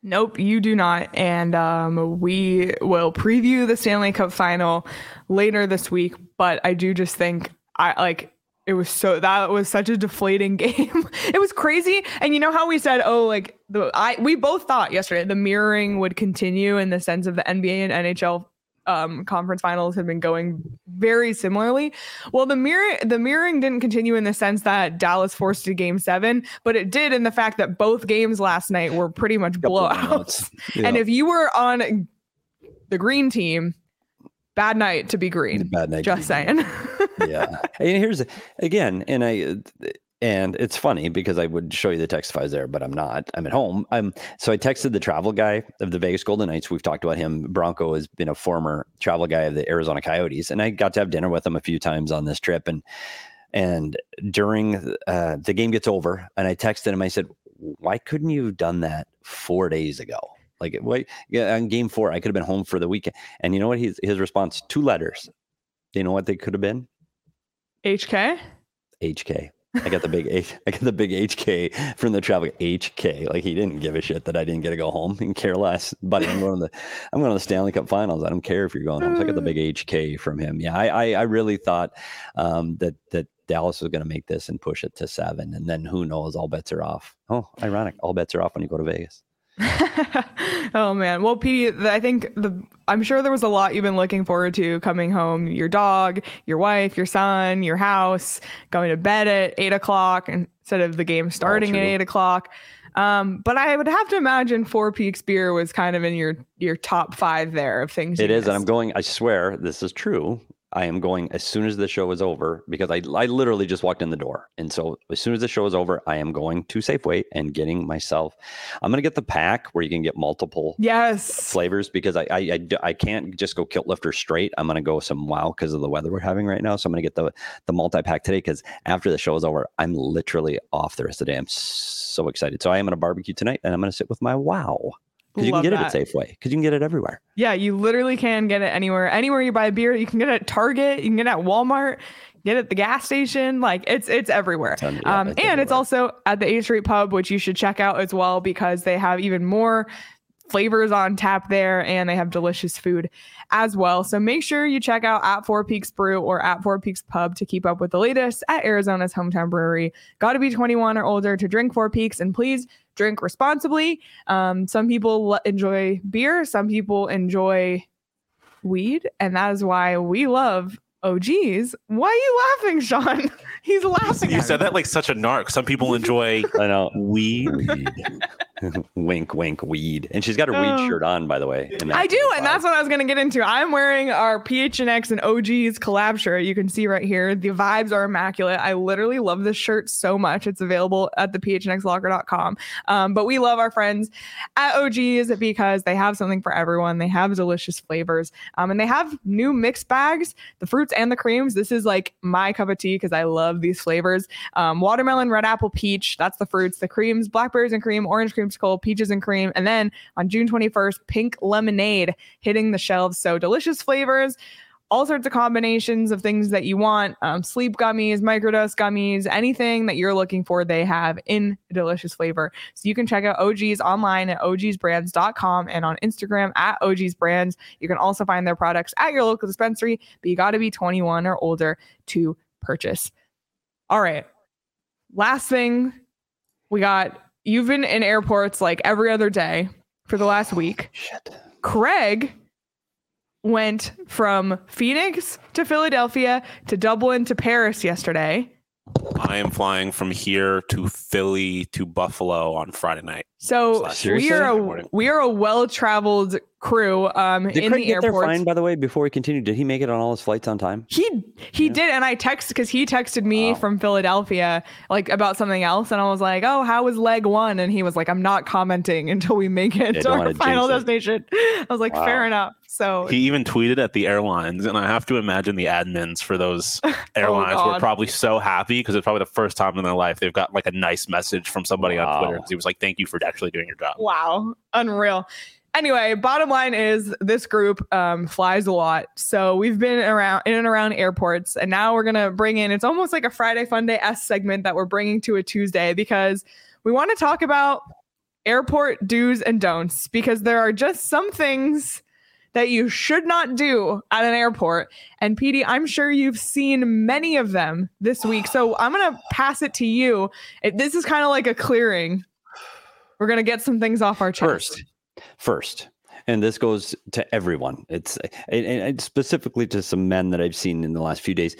Nope, you do not. And um, we will preview the Stanley Cup final later this week. But I do just think I like it was so that was such a deflating game. it was crazy. And you know how we said, oh, like the I we both thought yesterday the mirroring would continue in the sense of the NBA and NHL um, conference finals have been going very similarly. Well, the mirror the mirroring didn't continue in the sense that Dallas forced a game seven, but it did in the fact that both games last night were pretty much blowouts. Yeah. And if you were on the green team, bad night to be green. Bad night. Just saying. yeah. And here's again, and I and it's funny because I would show you the text files there, but I'm not. I'm at home. I'm so I texted the travel guy of the Vegas Golden Knights. We've talked about him. Bronco has been a former travel guy of the Arizona Coyotes, and I got to have dinner with him a few times on this trip. And and during uh, the game gets over, and I texted him. I said, "Why couldn't you have done that four days ago?" Like, wait, yeah, on game four, I could have been home for the weekend. And you know what? His his response: two letters. You know what they could have been? HK. HK. I got the big H, I got the big HK from the travel HK. Like he didn't give a shit that I didn't get to go home and care less. But I'm going to the I'm going to the Stanley Cup Finals. I don't care if you're going home. So I got the big HK from him. Yeah, I I, I really thought um, that that Dallas was going to make this and push it to seven, and then who knows? All bets are off. Oh, ironic. All bets are off when you go to Vegas. oh man. Well, Pete, I think the I'm sure there was a lot you've been looking forward to coming home. Your dog, your wife, your son, your house, going to bed at eight o'clock instead of the game starting at eight o'clock. Um, but I would have to imagine Four Peaks beer was kind of in your your top five there of things. It is, missed. and I'm going. I swear this is true. I am going as soon as the show is over because I, I literally just walked in the door. And so as soon as the show is over, I am going to Safeway and getting myself, I'm going to get the pack where you can get multiple yes flavors because I, I, I, I can't just go kilt lifter straight. I'm going to go some wow because of the weather we're having right now. So I'm going to get the, the multi pack today because after the show is over, I'm literally off the rest of the day. I'm so excited. So I am going to barbecue tonight and I'm going to sit with my wow. Because you can get that. it at Safeway. Because you can get it everywhere. Yeah, you literally can get it anywhere. Anywhere you buy a beer, you can get it at Target. You can get it at Walmart. Get it at the gas station. Like it's it's everywhere. It's yeah, um, it's and everywhere. it's also at the 8th Street Pub, which you should check out as well because they have even more flavors on tap there and they have delicious food as well. So make sure you check out at Four Peaks Brew or at Four Peaks Pub to keep up with the latest at Arizona's hometown brewery. Got to be 21 or older to drink Four Peaks and please drink responsibly. Um, some people enjoy beer, some people enjoy weed, and that is why we love Oh geez, why are you laughing, Sean? He's laughing. You said me. that like such a narc. Some people enjoy I know weed. wink, wink, weed. And she's got her weed oh. shirt on, by the way. I do, and that's what I was gonna get into. I'm wearing our PHNX and OG's collab shirt. You can see right here. The vibes are immaculate. I literally love this shirt so much. It's available at the phnxlocker.com. Um, but we love our friends at OG's because they have something for everyone. They have delicious flavors, um, and they have new mixed bags. The fruits and the creams. This is like my cup of tea because I love these flavors. Um, watermelon, red apple, peach. That's the fruits. The creams, blackberries and cream, orange peaches and cream. And then on June 21st, pink lemonade hitting the shelves. So delicious flavors all sorts of combinations of things that you want um, sleep gummies, microdose gummies, anything that you're looking for, they have in delicious flavor. So you can check out OG's online at ogsbrands.com and on Instagram at OG's Brands. You can also find their products at your local dispensary, but you got to be 21 or older to purchase. All right. Last thing we got you've been in airports like every other day for the last week. Shit. Craig went from Phoenix to Philadelphia to Dublin to Paris yesterday. I am flying from here to Philly to Buffalo on Friday night. So we are a we are a well traveled crew um, Did in Craig the get there airport. fine, by the way, before we continue, Did he make it on all his flights on time? He he did, and I texted because he texted me from Philadelphia like about something else, and I was like, "Oh, how was leg one?" And he was like, "I'm not commenting until we make it Yeah, to our final jinx it. destination." I was like, "Fair enough." So He even tweeted at the airlines, and I have to imagine the admins for those airlines were Oh, God. probably so happy because it's probably the first time in their life they've got like a nice message from somebody on Twitter. He was like, "Thank you for actually doing your job." wow, unreal. Anyway, bottom line is this group um, flies a lot. So we've been around in and around airports, and now we're gonna bring in. It's almost like a Friday Fun Day s segment that we're bringing to a Tuesday because we want to talk about airport do's and don'ts because there are just some things that you should not do at an airport. And PD, I'm sure you've seen many of them this week. So I'm going to pass it to you. It- This is kind of like a clearing. We're going to get some things off our chest. First, first, and this goes to everyone. It's and, and specifically to some men that I've seen in the last few days.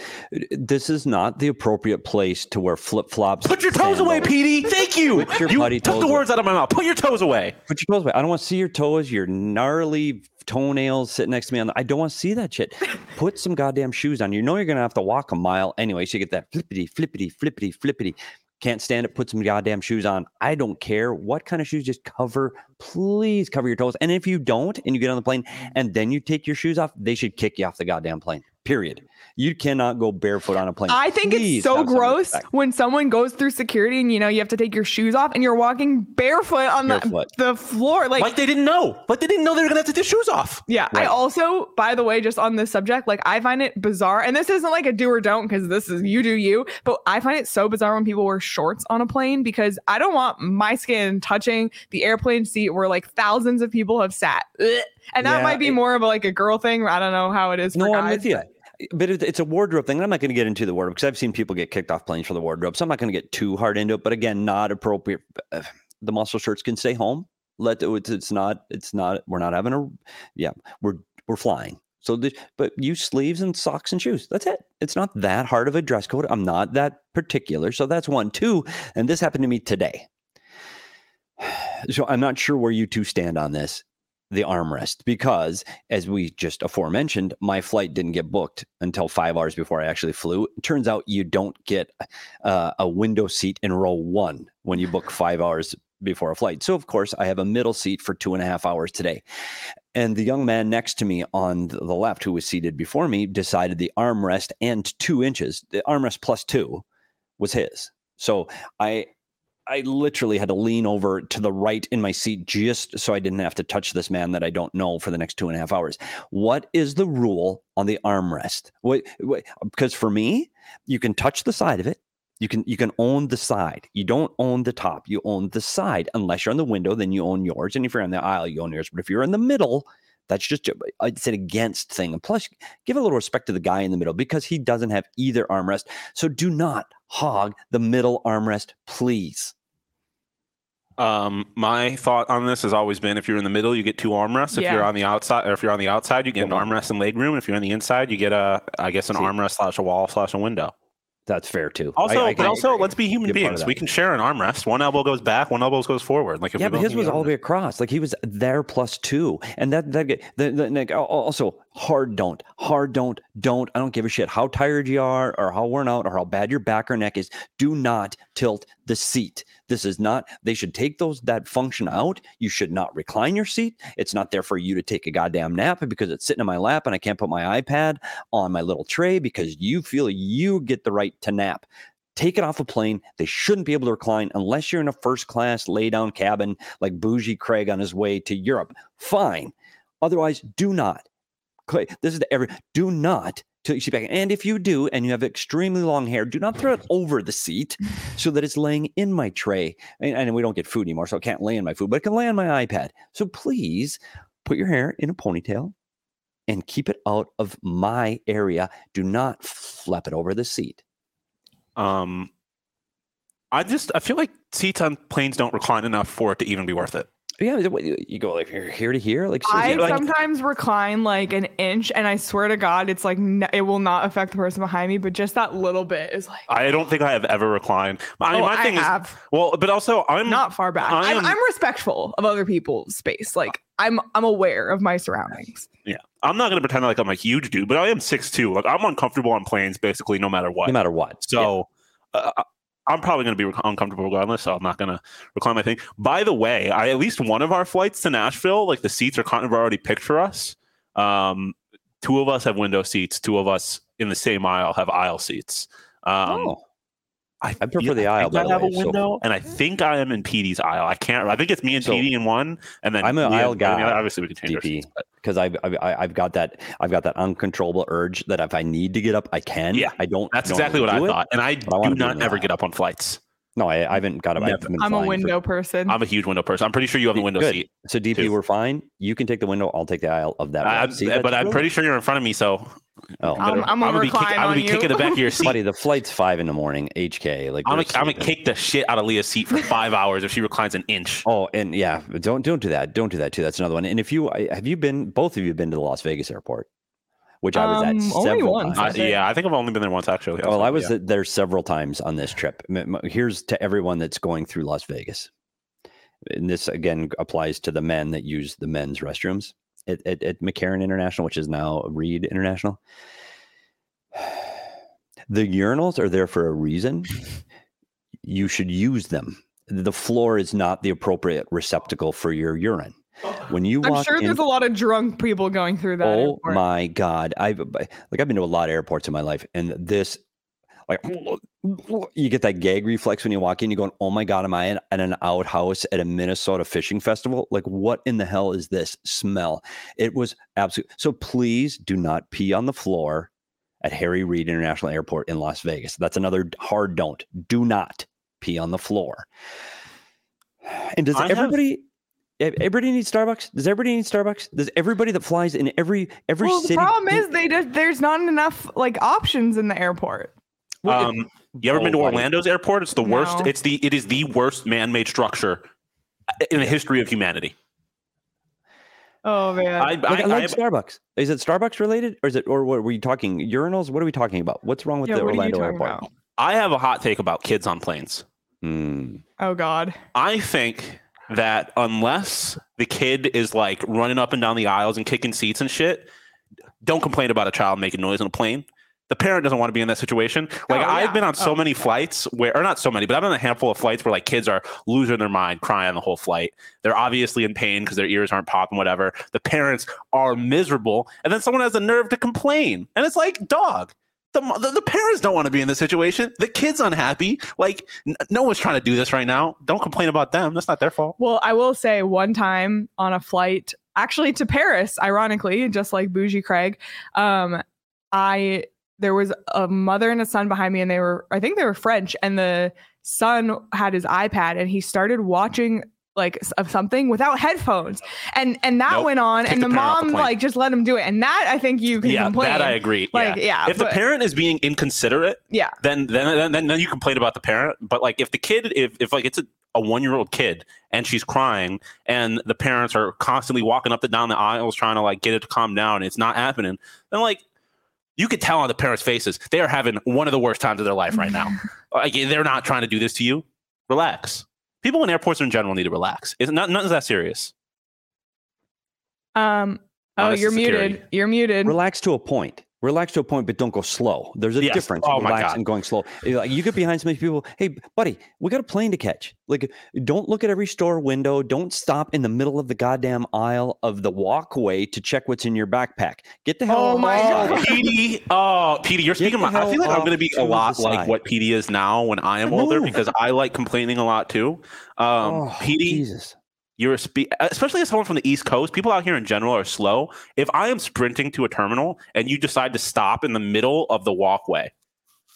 This is not the appropriate place to wear flip flops. Put your toes away, Petey. Thank you. Put your You putty took toes the away. words out of my mouth. Put your toes away. Put your toes away. I don't want to see your toes, your gnarly toenails sitting next to me. On the, I don't want to see that shit. Put some goddamn shoes on. You know you're gonna have to walk a mile anyway. So you get that flippity, flippity, flippity, flippity. Can't stand it. Put some goddamn shoes on. I don't care what kind of shoes. Just cover, please cover your toes. And if you don't, and you get on the plane, and then you take your shoes off, they should kick you off the goddamn plane. Period. You cannot go barefoot on a plane. I think Please it's so gross when someone goes through security and you know you have to take your shoes off and you're walking barefoot on Barefoot. the, the floor. Like, Like they didn't know. Like they didn't know they were gonna have to take their shoes off. yeah. I also, by the way, just on this subject, like I find it bizarre, and this isn't like a do or don't because this is you do you, but I find it so bizarre when people wear shorts on a plane because I don't want my skin touching the airplane seat where like thousands of people have sat. Ugh. And that Yeah, might be it- more of a, like a girl thing. I don't know how it is. For No, guys, I'm with you. But- it's a wardrobe thing. I'm not going to get into the wardrobe because I've seen people get kicked off planes for the wardrobe. So I'm not going to get too hard into it. But again, not appropriate. Uh, The muscle shirts can stay home. Let it's, it's not. It's not. We're not having a. Yeah, we're we're flying. So, the, but use sleeves and socks and shoes. That's it. It's not that hard of a dress code. I'm not that particular. So that's one. Two, and this happened to me today. So I'm not sure where you two stand on this the armrest because as we just aforementioned my flight didn't get booked until five hours before i actually flew. It turns out you don't get uh, a window seat in row one when you book five hours before a flight. So of course i have a middle seat for two and a half hours today. And the young man next to me on the the left who was seated before me decided the armrest and two inches the armrest plus two was his. So i I literally had to lean over to the right in my seat just so I didn't have to touch this man that I don't know for the next two and a half hours. What is the rule on the armrest? What, because for me, you can touch the side of it. You can you can own the side. You don't own the top. You own the side. Unless you're on the window, then you own yours. And if you're on the aisle, you own yours. But if you're in the middle, that's just it's an against thing. And plus, give a little respect to the guy in the middle because he doesn't have either armrest. So do not hog the middle armrest, please. Um, my thought on this has always been: if you're in the middle, you get two armrests. If Yeah. you're on the outside, or if you're on the outside, you get an armrest and leg room. If you're on the inside, you get a, I guess, an armrest slash a wall slash a window. That's fair too. Also, I but also, agree. let's be human Be a part of beings. We can share an armrest. One elbow goes back, one elbow goes forward. Like if yeah, but his was all the way across. Like he was there plus two, and that that get- the, the, like, also hard don't hard don't don't. I don't give a shit how tired you are or how worn out or how bad your back or neck is. Do not tilt the seat. This is not. They should take those that function out. You should not recline your seat. It's not there for you to take a goddamn nap because it's sitting in my lap and I can't put my iPad on my little tray because you feel you get the right to nap. Take it off a plane. They shouldn't be able to recline unless you're in a first class lay down cabin like Bougie Craig on his way to Europe. Fine. Otherwise, do not. This is the every. Do not your seat back. And if you do, and you have extremely long hair, do not throw it over the seat so that it's laying in my tray. And, and we don't get food anymore, so it can't lay in my food, but it can lay on my iPad. So please put your hair in a ponytail and keep it out of my area. Do not flap it over the seat. Um, I just I feel like seats on planes don't recline enough for it to even be worth it. Yeah, you go like here, here to here, like I like- sometimes recline like an inch, and I swear to God, it's like n- it will not affect the person behind me, but just that little bit is like. I don't think I have ever reclined. I mean, Oh, my I have. is well, but also I'm not far back. I I'm, I'm respectful of other people's space. Like I'm I'm aware of my surroundings. Yeah, I'm not gonna pretend like I'm a huge dude, but I am six two. Like I'm uncomfortable on planes basically no matter what. no matter what. So uh, I'm probably going to be uncomfortable regardless. So I'm not going to recline my thing. By the way, I at least one of our flights to Nashville, like the seats are kind of already picked for us. Um, two of us have window seats. Two of us in the same aisle have aisle seats. Um, oh, I, I prefer feel- the I aisle, I the have way, a so- window, and I think I am in PD's aisle. I can't. I think it's me and So, Petey in one, and then I'm an aisle have- I mean, guy, obviously, we can change our DP. seats, but- because I've, I've I've got that I've got that uncontrollable urge that if I need to get up, I can. Yeah, I don't. That's exactly what I do it. thought, and I I do wanna be in not ever get up on flights. No, I, I haven't got up. I've Never. been I'm a flying for- window person. I'm a huge window person. I'm pretty sure you have the window Good. seat. So DP, too. we're fine. You can take the window. I'll take the aisle of that. I, one. See, that's but I'm really- pretty sure you're in front of me, so Oh, I'm- gonna- I'm gonna be, kick, I'm gonna be kicking the back of your seat. buddy, the flight's five in the morning. HK, like I'm gonna, I'm gonna kick the shit out of Leah's seat for five hours if she reclines an inch. Oh, and yeah, don't don't do that. Don't do that too. That's another one. And if you have you been, both of you have been to the Las Vegas airport, which I was at Um, only several once, times. I yeah, I think I've only been there once actually. Well, I was Yeah. there several times on this trip. M- m- Here's to everyone that's going through Las Vegas. And this again applies to the men that use the men's restrooms at, at, at McCarran International, which is now Reid International. The urinals are there for a reason. You should use them. The floor is not the appropriate receptacle for your urine. When you I'm sure in, there's a lot of drunk people going through that. Oh airport. my god! I've like I've been to a lot of airports in my life, and this like you get that gag reflex when you walk in. You're going, "Oh my god, am I in, at an outhouse at a Minnesota fishing festival? Like, what in the hell is this smell?" It was absolute. So please do not pee on the floor at Harry Reid International Airport in Las Vegas. That's another hard don't. Do not pee on the floor. And does I everybody? ev- Everybody needs Starbucks. Does everybody need Starbucks? Does everybody that flies in every every well, city? the problem is they just there's not enough like options in the airport. Well, it- Um, you ever been to Oh, buddy. Orlando's airport? It's the worst. No. It's the it is the worst man-made structure in the history of humanity. Oh man. I, Like, I, I like I- Starbucks. Is it Starbucks related, or is it, or what were you talking urinals? What are we talking about? What's wrong with yeah, the what are you Orlando airport? about? I have a hot take about kids on planes. Hmm. Oh god. I think that unless the kid is like running up and down the aisles and kicking seats and shit, don't complain about a child making noise on a plane. The parent doesn't want to be in that situation. Like Oh, I've been on so Oh. many flights where, or not so many, but I've been on a handful of flights where like kids are losing their mind, crying the whole flight. They're obviously in pain because their ears aren't popping, whatever. The parents are miserable, and then someone has the nerve to complain, and it's like, dog. The, the, the parents don't want to be in this situation. The kid's unhappy. Like, n- no one's trying to do this right now. Don't complain about them. That's not their fault. Well, I will say one time on a flight, actually to Paris, ironically, just like Bougie Craig, um, I there was a mother and a son behind me, and they were I think they were French, and the son had his iPad and he started watching like of something without headphones and and that Nope. went on Kick and the the mom like just let him do it and that i think you can yeah, complain that I agree. Like, yeah. yeah, If the parent is being inconsiderate, yeah then then then, then you complain about the parent. But like if the kid, if, if like it's a, a one year old kid and she's crying and the parents are constantly walking up and down the aisles trying to like get it to calm down and it's not happening, then like you could tell on the parents' faces they are having one of the worst times of their life right now. like they're not trying to do this to you. Relax. People in airports in general need to relax. It's not nothing's that serious. um oh Honest you're security. muted you're muted Relax to a point. Relax to a point, but don't go slow. There's a Yes. difference. Oh my relax and going slow. Like you get behind so many people. Hey, buddy, we got a plane to catch. Like, don't look at every store window. Don't stop in the middle of the goddamn aisle of the walkway to check what's in your backpack. Get the hell. Oh my. God. PD, oh, PD, you're speaking. My, I feel like I'm going to be a lot like what PD is now when I am older because I like complaining a lot too. Um, Oh, PD, Jesus. You're a spe- especially as someone from the East Coast. People out here in general are slow. If I am sprinting to a terminal and you decide to stop in the middle of the walkway,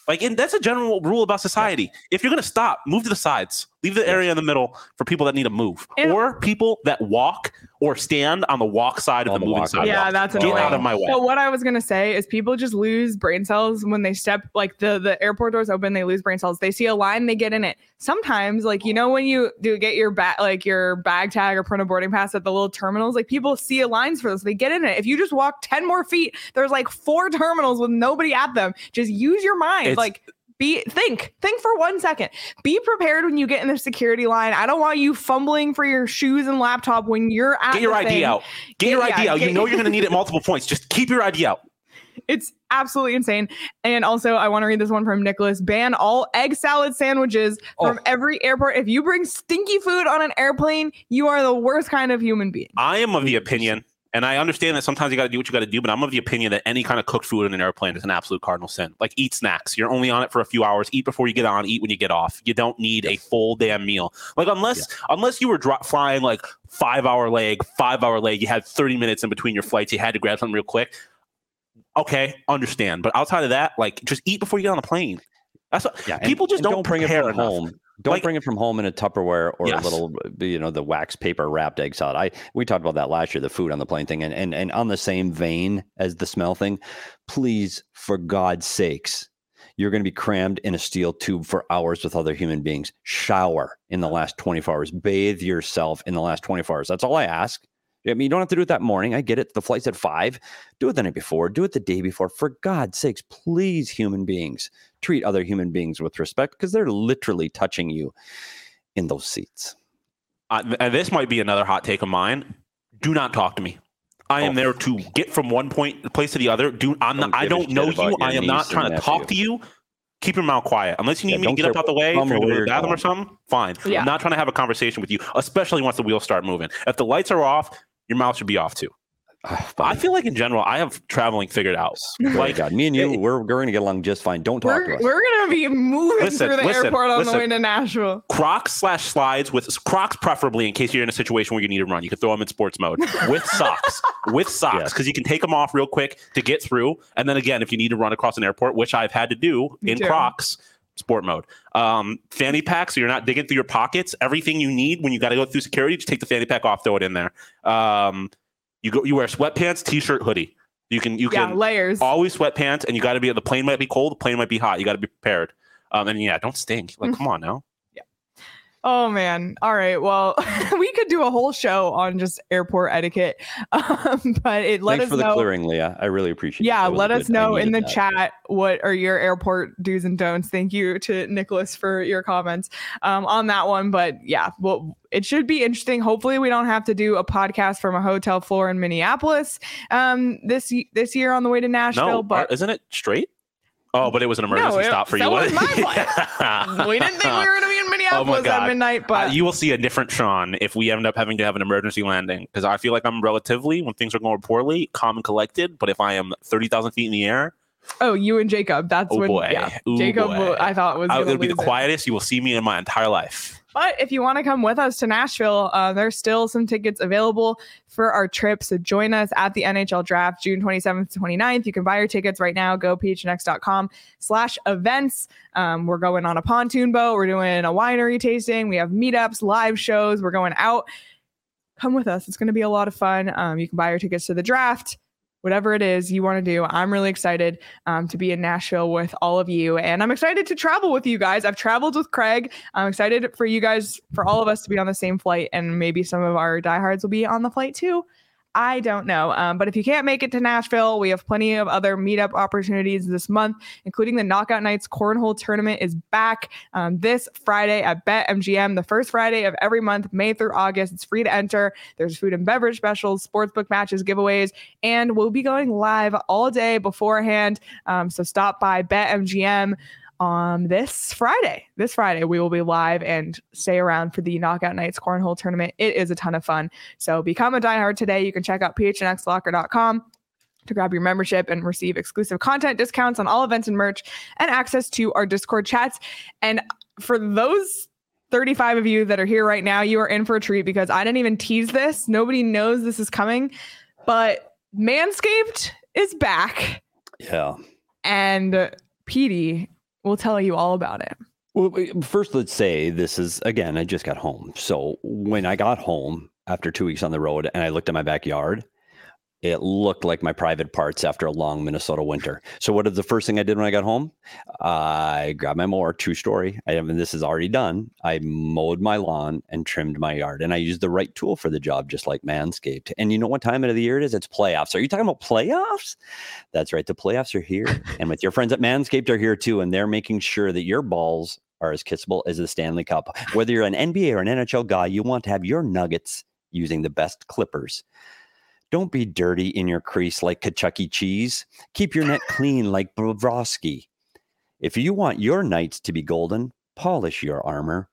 like and that's a general rule about society. If you're going to stop, move to the sides. Leave the area in the middle for people that need to move, And- or people that walk or stand on the walk side of the the moving walk- sidewalk. yeah that's Get annoying out of my way. But what I was gonna say is people just lose brain cells when they step like the the airport doors open, they lose brain cells. They see a line, they get in it. Sometimes, like you know, when you do get your bag like your bag tag or print a boarding pass at the little terminals, like people see a lines for this, they get in it. If you just walk 10 more feet, there's like four terminals with nobody at them. Just use your mind. It's- like be think think for one second be prepared when you get in the security line i don't want you fumbling for your shoes and laptop when you're at. Get your ID thing. out. Get your Yeah, ID out. get- You know you're going to need it multiple points. Just keep your ID out. it's absolutely insane and also i want to read this one from nicholas ban all egg salad sandwiches oh. from Oh. every airport if you bring stinky food on an airplane you are the worst kind of human being I am of the opinion, and I understand that sometimes you got to do what you got to do, but I'm of the opinion that any kind of cooked food in an airplane is an absolute cardinal sin. Like eat snacks. You're only on it for a few hours. Eat before you get on. Eat when you get off. You don't need a full damn meal. Like unless unless you were dro- flying like five hour leg, five hour leg, you had 30 minutes in between your flights. You had to grab something real quick. Okay, understand. But outside of that, like just eat before you get on a plane. That's what Yeah, people just and don't, bring it prepare enough. home. Don't Like- bring it from home in a Tupperware or Yes. a little, uh, you know, the wax paper wrapped egg salad. I we talked about that last year, the food on the plane thing, and and and on the same vein as the smell thing. Please, for God's sakes, you're going to be crammed in a steel tube for hours with other human beings. Shower in the last 24 hours. Bathe yourself in the last 24 hours. That's all I ask. I mean, you don't have to do it that morning. I get it. The flight's at five. Do it the night before. Do it the day before. For God's sakes, please, human beings, treat other human beings with respect because they're literally touching you in those seats. uh, and this might be another hot take of mine. Do not talk to me. I am Oh. there to get from one point place to the other. Do I'm Don't not, I don't know you. I am not trying to talk to you. Keep your mouth quiet. Unless you need Yeah, me to get up care out the way, if from you're or going to the bathroom or something, fine. Yeah. I'm not trying to have a conversation with you, especially once the wheels start moving. If the lights are off, your mouth should be off too. Oh, I feel like in general, I have traveling figured out. like Like God, me and you, we're, we're going to get along just fine. Don't talk to we're, us. we're gonna be moving Listen, through the listen, airport on listen. the way to nashville Crocs slash slides with Crocs, preferably in case you're in a situation where you need to run. You can throw them in sports mode with socks, with socks, Yes. because you can take them off real quick to get through. And then again, if you need to run across an airport, which I've had to do in too. Crocs, sport mode. Um, fanny pack, so you're not digging through your pockets. Everything you need when you got to go through security, just take the fanny pack off, throw it in there. Um, you go, you wear sweatpants, t-shirt, hoodie. You can, you yeah can layers always sweatpants, and you got to be. The plane might be cold, the plane might be hot. You got to be prepared. Um, and yeah, don't stink. Like, Mm. come on now. Oh man. All right. Well, we could do a whole show on just airport etiquette. Um, but it let Thanks us for the clearing, Leah. I really appreciate it. Yeah, let us good. Know in the that. chat what are your airport do's and don'ts. Thank you to Nicholas for your comments um, on that one. But yeah, well, it should be interesting. Hopefully, we don't have to do a podcast from a hotel floor in Minneapolis um, this this year on the way to Nashville. No, but isn't it straight? Oh, but it was an emergency it- stop for you. was my flight. we didn't think we were going to be in Minneapolis at God. midnight. But Uh, you will see a different Sean if we end up having to have an emergency landing because I feel like I'm relatively, when things are going poorly, calm and collected. But if I am 30,000 feet in the air, oh, you and Jacob. That's Oh, when boy. yeah, Ooh, Jacob. boy. I thought was I, it'll be the it. quietest you will see me in my entire life. But if you want to come with us to Nashville, uh, there's still some tickets available for our trip. So join us at the NHL draft June 27th to 29th. You can buy your tickets right now. Go phnx.com slash events. Um, we're going on a pontoon boat. We're doing a winery tasting. We have meetups, live shows. We're going out. Come with us. It's going to be a lot of fun. Um, you can buy your tickets to the draft. Whatever it is you want to do, I'm really excited um, to be in Nashville with all of you. And I'm excited to travel with you guys. I've traveled with Craig. I'm excited for you guys, for all of us to be on the same flight, and maybe some of our diehards will be on the flight too. I don't know. Um, but if you can't make it to Nashville, we have plenty of other meetup opportunities this month, including the Knockout Nights Cornhole Tournament is back um, this Friday at BetMGM, the first Friday of every month, May through August. It's free to enter. There's food and beverage specials, sportsbook matches, giveaways, and we'll be going live all day beforehand. Um, so stop by BetMGM on this Friday. This Friday, we will be live and stay around for the Knockout Nights Cornhole Tournament. It is a ton of fun. So become a diehard today. You can check out phnxlocker.com to grab your membership and receive exclusive content discounts on all events and merch and access to our Discord chats. And for those 35 of you that are here right now, you are in for a treat because I didn't even tease this. Nobody knows this is coming, but Manscaped is back Yeah. and Petey will tell you all about it. Well, first, let's say this is again. I just got home, so when I got home after two weeks on the road, and I looked at my backyard, it looked like my private parts after a long Minnesota winter. So, what is the first thing I did when I got home? I grabbed my mower, two story. I mean, this is already done. I mowed my lawn and trimmed my yard, and I used the right tool for the job, just like Manscaped. And you know what time of the year it is? It's playoffs. Are you talking about playoffs? That's right. The playoffs are here, and with your friends at Manscaped are here too, and they're making sure that your balls are as kissable as the Stanley Cup. Whether you're an NBA or an NHL guy, you want to have your nuggets using the best clippers. Don't be dirty in your crease like Kentucky cheese. Keep your net clean like Bobrovsky. If you want your knights to be golden, polish your armor.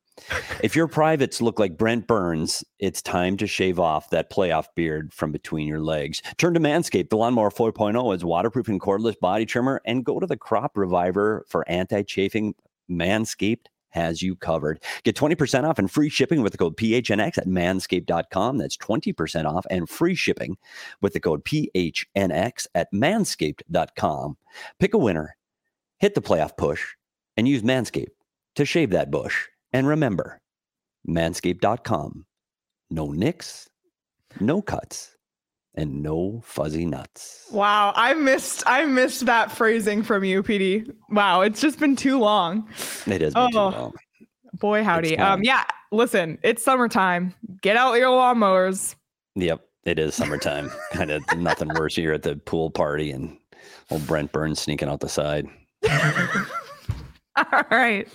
If your privates look like Brent Burns, it's time to shave off that playoff beard from between your legs. Turn to Manscaped. The Lawnmower 4.0 is waterproof and cordless body trimmer, and go to the Crop Reviver for anti chafing. Manscaped has you covered. Get 20% off and free shipping with the code PHNX at manscaped.com. That's 20% off and free shipping with the code PHNX at manscaped.com. Pick a winner, hit the playoff push, and use Manscaped to shave that bush. And remember, manscaped.com. No nicks, no cuts, and no fuzzy nuts. Wow, I missed I missed that phrasing from you, PD. Wow, it's just been too long. It has been too Oh. long. Boy, howdy. Um, yeah, listen, it's summertime. Get out your lawnmowers. Yep, it is summertime. kind of nothing worse here at the pool party and old Brent Burns sneaking out the side. All right.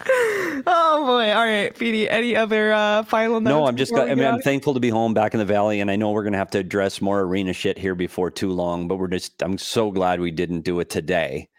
Oh boy. All right, PD. Any other uh final notes? No, I'm just. before I mean, I'm thankful to be home back in the valley, and I know we're gonna have to address more arena shit here before too long. But we're just. I'm so glad we didn't do it today.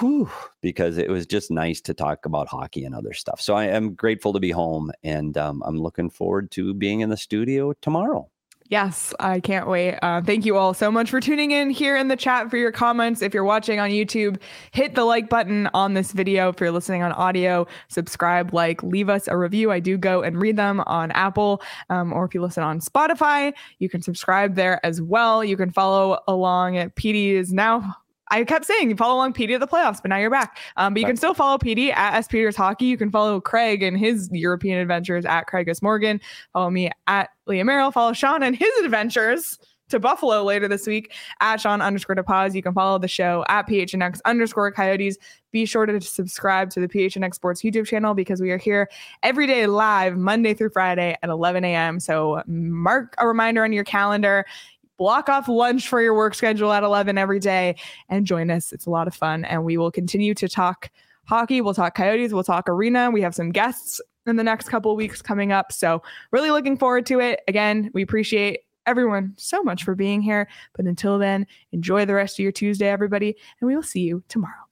Whew, because it was just nice to talk about hockey and other stuff. So I am grateful to be home, and um, I'm looking forward to being in the studio tomorrow. Yes, I can't wait. Uh, thank you all so much for tuning in here in the chat for your comments. If you're watching on YouTube, hit the like button on this video. If you're listening on audio, subscribe, like, leave us a review. I do go and read them on Apple, um, or if you listen on Spotify, you can subscribe there as well. You can follow along at PD is now. I kept saying you follow along PD at the playoffs, but now you're back. Um, but you can still follow PD at S Peters Hockey. You can follow Craig and his European adventures at Craig S. Morgan. Follow me at Leah Merrill. Follow Sean and his adventures to Buffalo later this week at Sean underscore DePaz. You can follow the show at PHNX underscore Coyotes. Be sure to subscribe to the PHNX Sports YouTube channel because we are here every day live, Monday through Friday at 11 a.m. So mark a reminder on your calendar. Block off lunch for your work schedule at 11 every day and join us. It's a lot of fun. And we will continue to talk hockey. We'll talk Coyotes. We'll talk arena. We have some guests in the next couple weeks coming up. So, really looking forward to it. Again, we appreciate everyone so much for being here. But until then, enjoy the rest of your Tuesday, everybody. And we will see you tomorrow.